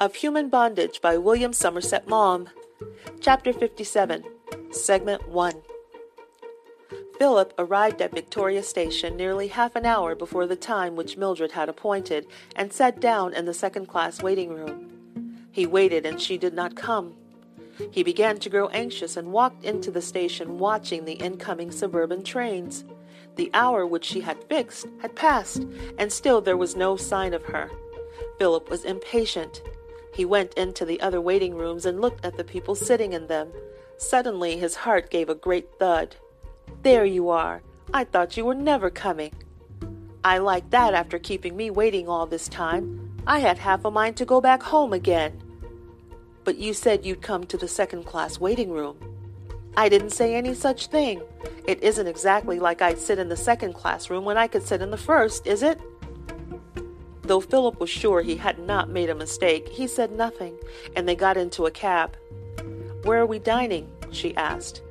of Human Bondage by William Somerset Maugham. Chapter 57, Segment 1. Philip arrived at Victoria Station nearly half an hour before the time which Mildred had appointed and sat down in the second class waiting room. He waited and she did not come. He began to grow anxious and walked into the station watching the incoming suburban trains. The hour which she had fixed had passed, and still there was no sign of her. Philip was impatient. He went into the other waiting rooms and looked at the people sitting in them. Suddenly his heart gave a great thud. There you are. I thought you were never coming. I like that after keeping me waiting all this time. I had half a mind to go back home again. But you said you'd come to the second class waiting room. I didn't say any such thing. It isn't exactly like I'd sit in the second class room when I could sit in the first, is it? Though Philip was sure he had not made a mistake, he said nothing, and they got into a cab. Where are we dining? she asked.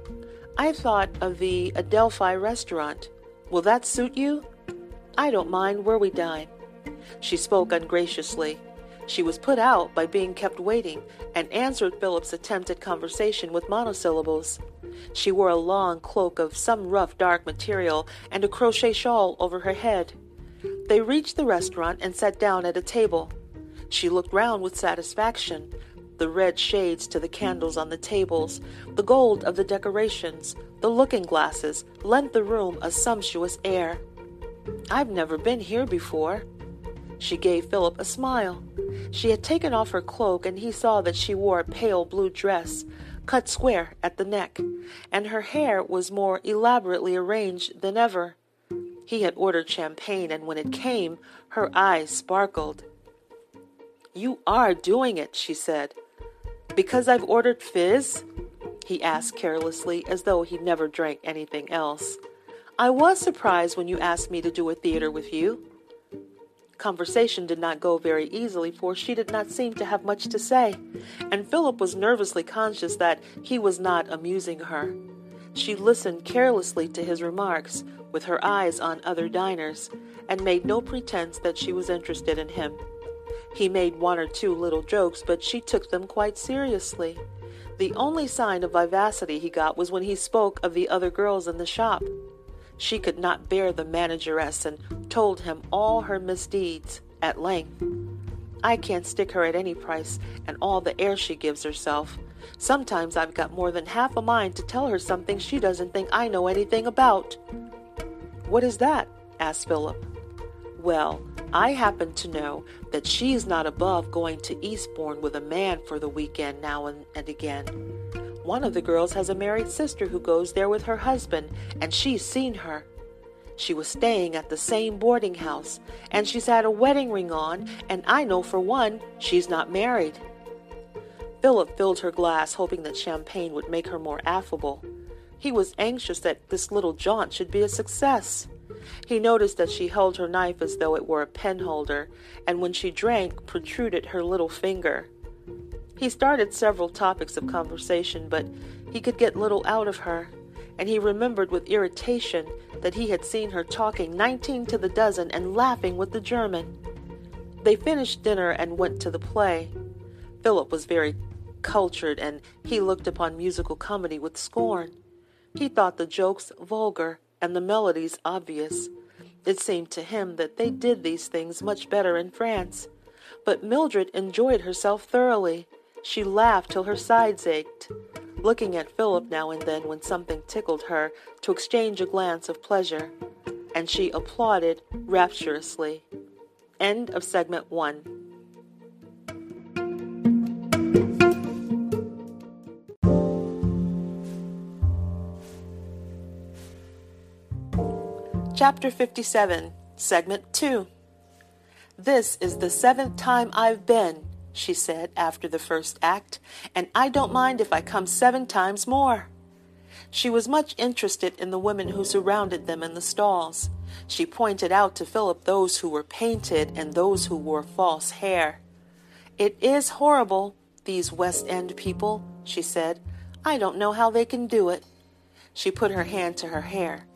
I thought of the Adelphi restaurant. Will that suit you? I don't mind where we dine. She spoke ungraciously. She was put out by being kept waiting and answered Philip's attempt at conversation with monosyllables. She wore a long cloak of some rough dark material and a crochet shawl over her head. They reached the restaurant and sat down at a table. She looked round with satisfaction. The red shades to the candles on the tables, the gold of the decorations, the looking glasses lent the room a sumptuous air. I've never been here before. She gave Philip a smile. She had taken off her cloak, and he saw that she wore a pale blue dress, cut square at the neck, and her hair was more elaborately arranged than ever. He had ordered champagne, and when it came, her eyes sparkled. You are doing it, she said. Because I've ordered fizz? He asked carelessly, as though he never drank anything else. I was surprised when you asked me to do a theater with you. Conversation did not go very easily, for she did not seem to have much to say, and Philip was nervously conscious that he was not amusing her. She listened carelessly to his remarks, with her eyes on other diners, and made no pretense that she was interested in him. He made one or two little jokes, but she took them quite seriously. The only sign of vivacity he got was when he spoke of the other girls in the shop. She could not bear the manageress and told him all her misdeeds at length. I can't stick her at any price, and all the air she gives herself. Sometimes I've got more than half a mind to tell her something she doesn't think I know anything about. What is that? asked Philip. Well, I happen to know that she's not above going to Eastbourne with a man for the weekend now and, and again. One of the girls has a married sister who goes there with her husband, and she's seen her. She was staying at the same boarding house, and she's had a wedding ring on, and I know for one she's not married. Philip filled her glass, hoping that champagne would make her more affable. He was anxious that this little jaunt should be a success. He noticed that she held her knife as though it were a penholder, and when she drank, protruded her little finger. He started several topics of conversation, but he could get little out of her, and he remembered with irritation that he had seen her talking nineteen to the dozen and laughing with the German. They finished dinner and went to the play. Philip was very cultured, and he looked upon musical comedy with scorn. He thought the jokes vulgar and the melodies obvious. It seemed to him that they did these things much better in France. But Mildred enjoyed herself thoroughly. She laughed till her sides ached, looking at Philip now and then when something tickled her to exchange a glance of pleasure, and she applauded rapturously. End of segment one. Chapter 57, Segment 2. This is the seventh time I've been, she said after the first act, and I don't mind if I come seven times more. She was much interested in the women who surrounded them in the stalls. She pointed out to Philip those who were painted and those who wore false hair. It is horrible, these West End people, she said. I don't know how they can do it. She put her hand to her hair.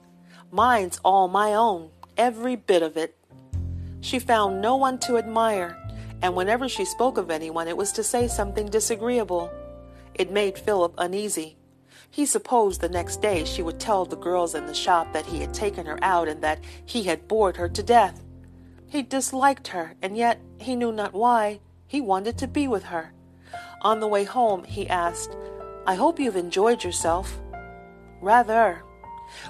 Mine's all my own, every bit of it. She found no one to admire, and whenever she spoke of anyone, it was to say something disagreeable. It made Philip uneasy. He supposed the next day she would tell the girls in the shop that he had taken her out and that he had bored her to death. He disliked her, and yet he knew not why. He wanted to be with her. On the way home, he asked, I hope you've enjoyed yourself. Rather.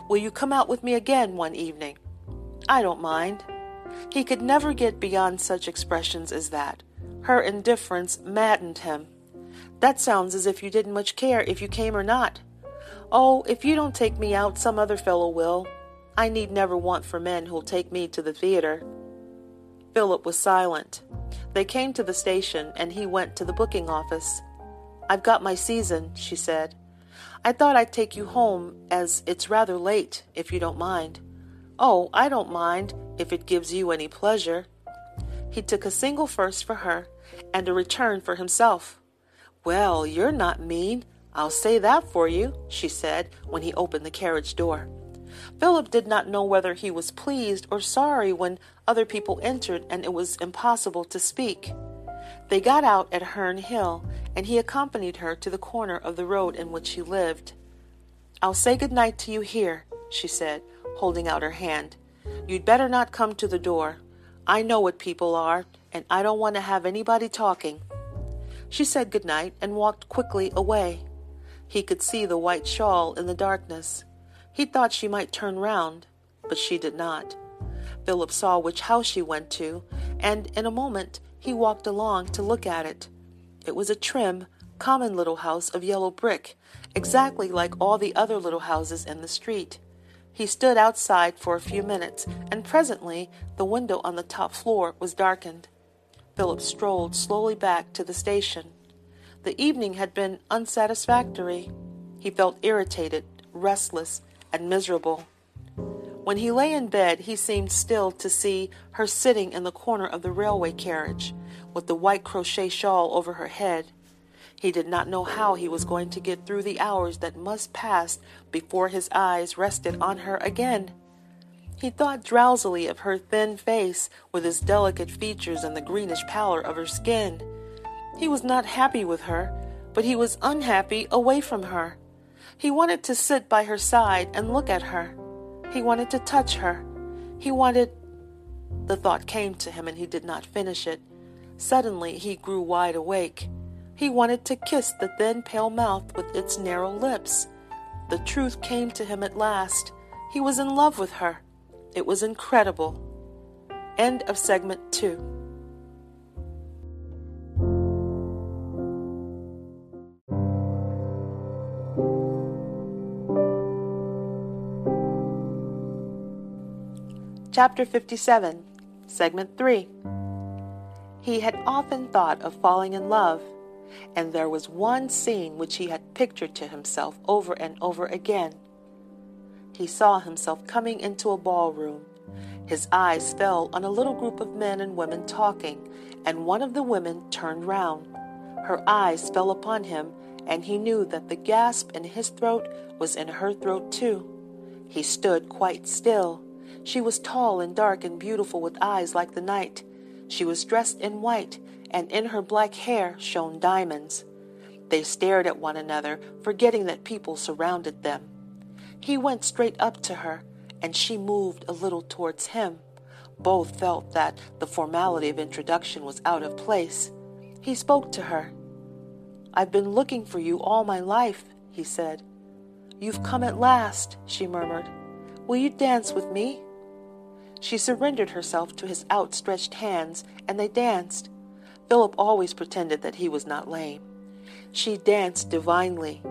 Will you come out with me again one evening? I don't mind. He could never get beyond such expressions as that. Her indifference maddened him. That sounds as if you didn't much care if you came or not. Oh, if you don't take me out, some other fellow will. I need never want for men who'll take me to the theater. Philip was silent. They came to the station, and he went to the booking office. I've got my season, she said. I thought I'd take you home, as it's rather late, if you don't mind. Oh, I don't mind, if it gives you any pleasure. He took a single first for her, and a return for himself. Well, you're not mean. I'll say that for you, she said when he opened the carriage door. Philip did not know whether he was pleased or sorry when other people entered and it was impossible to speak. They got out at Herne Hill, and he accompanied her to the corner of the road in which she lived. I'll say good night to you here, she said, holding out her hand. You'd better not come to the door. I know what people are, and I don't want to have anybody talking. She said good night and walked quickly away. He could see the white shawl in the darkness. He thought she might turn round, but she did not. Philip saw which house she went to, and in a moment he walked along to look at it. It was a trim, common little house of yellow brick, exactly like all the other little houses in the street. He stood outside for a few minutes, and presently the window on the top floor was darkened. Philip strolled slowly back to the station. The evening had been unsatisfactory. He felt irritated, restless, and miserable. When he lay in bed, he seemed still to see her sitting in the corner of the railway carriage, with the white crochet shawl over her head. He did not know how he was going to get through the hours that must pass before his eyes rested on her again. He thought drowsily of her thin face with its delicate features and the greenish pallor of her skin. He was not happy with her, but he was unhappy away from her. He wanted to sit by her side and look at her. He wanted to touch her. He wanted. The thought came to him and he did not finish it. Suddenly he grew wide awake. He wanted to kiss the thin, pale mouth with its narrow lips. The truth came to him at last. He was in love with her. It was incredible. End of segment two. Chapter 57, Segment 3. He had often thought of falling in love, and there was one scene which he had pictured to himself over and over again. He saw himself coming into a ballroom. His eyes fell on a little group of men and women talking, and one of the women turned round. Her eyes fell upon him, and he knew that the gasp in his throat was in her throat too. He stood quite still she was tall and dark and beautiful with eyes like the night. She was dressed in white, and in her black hair shone diamonds. They stared at one another, forgetting that people surrounded them. He went straight up to her, and she moved a little towards him. Both felt that the formality of introduction was out of place. He spoke to her. I've been looking for you all my life, he said. You've come at last, she murmured. Will you dance with me? She surrendered herself to his outstretched hands, and they danced. Philip always pretended that he was not lame. She danced divinely.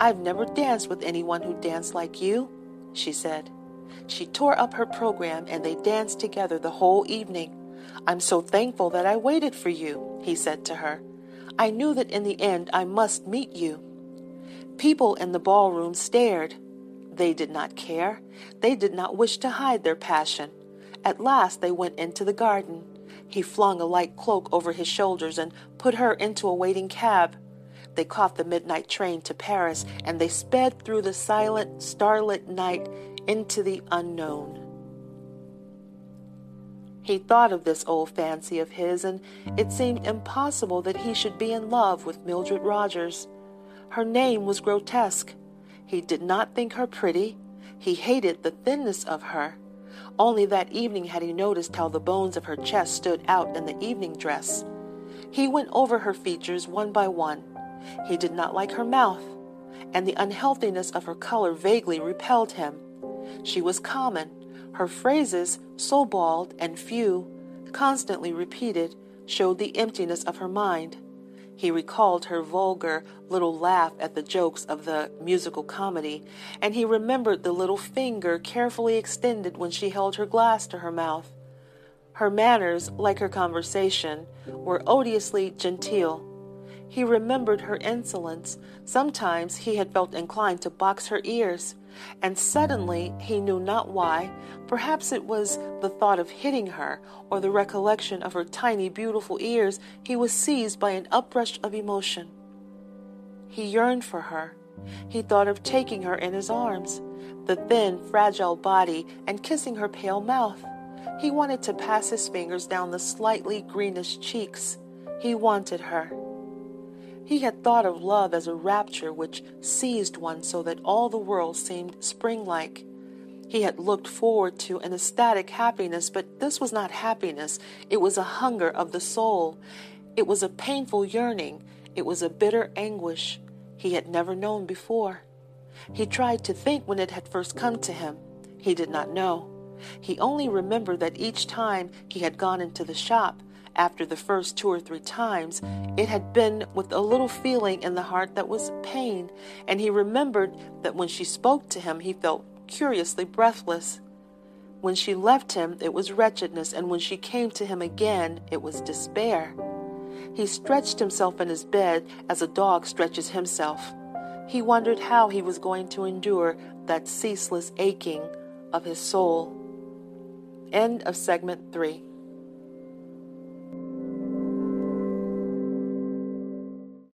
I've never danced with anyone who danced like you, she said. She tore up her program and they danced together the whole evening. I'm so thankful that I waited for you, he said to her. I knew that in the end I must meet you. People in the ballroom stared. They did not care. They did not wish to hide their passion. At last they went into the garden. He flung a light cloak over his shoulders and put her into a waiting cab. They caught the midnight train to Paris and they sped through the silent, starlit night into the unknown. He thought of this old fancy of his, and it seemed impossible that he should be in love with Mildred Rogers. Her name was grotesque. He did not think her pretty. He hated the thinness of her. Only that evening had he noticed how the bones of her chest stood out in the evening dress. He went over her features one by one. He did not like her mouth, and the unhealthiness of her color vaguely repelled him. She was common. Her phrases, so bald and few, constantly repeated, showed the emptiness of her mind. He recalled her vulgar little laugh at the jokes of the musical comedy, and he remembered the little finger carefully extended when she held her glass to her mouth. Her manners, like her conversation, were odiously genteel. He remembered her insolence. Sometimes he had felt inclined to box her ears, and suddenly he knew not why. Perhaps it was the thought of hitting her, or the recollection of her tiny, beautiful ears. He was seized by an uprush of emotion. He yearned for her. He thought of taking her in his arms, the thin, fragile body, and kissing her pale mouth. He wanted to pass his fingers down the slightly greenish cheeks. He wanted her. He had thought of love as a rapture which seized one so that all the world seemed spring like. He had looked forward to an ecstatic happiness, but this was not happiness. It was a hunger of the soul. It was a painful yearning. It was a bitter anguish he had never known before. He tried to think when it had first come to him. He did not know. He only remembered that each time he had gone into the shop, after the first two or three times, it had been with a little feeling in the heart that was pain, and he remembered that when she spoke to him, he felt curiously breathless. When she left him, it was wretchedness, and when she came to him again, it was despair. He stretched himself in his bed as a dog stretches himself. He wondered how he was going to endure that ceaseless aching of his soul. End of segment 3.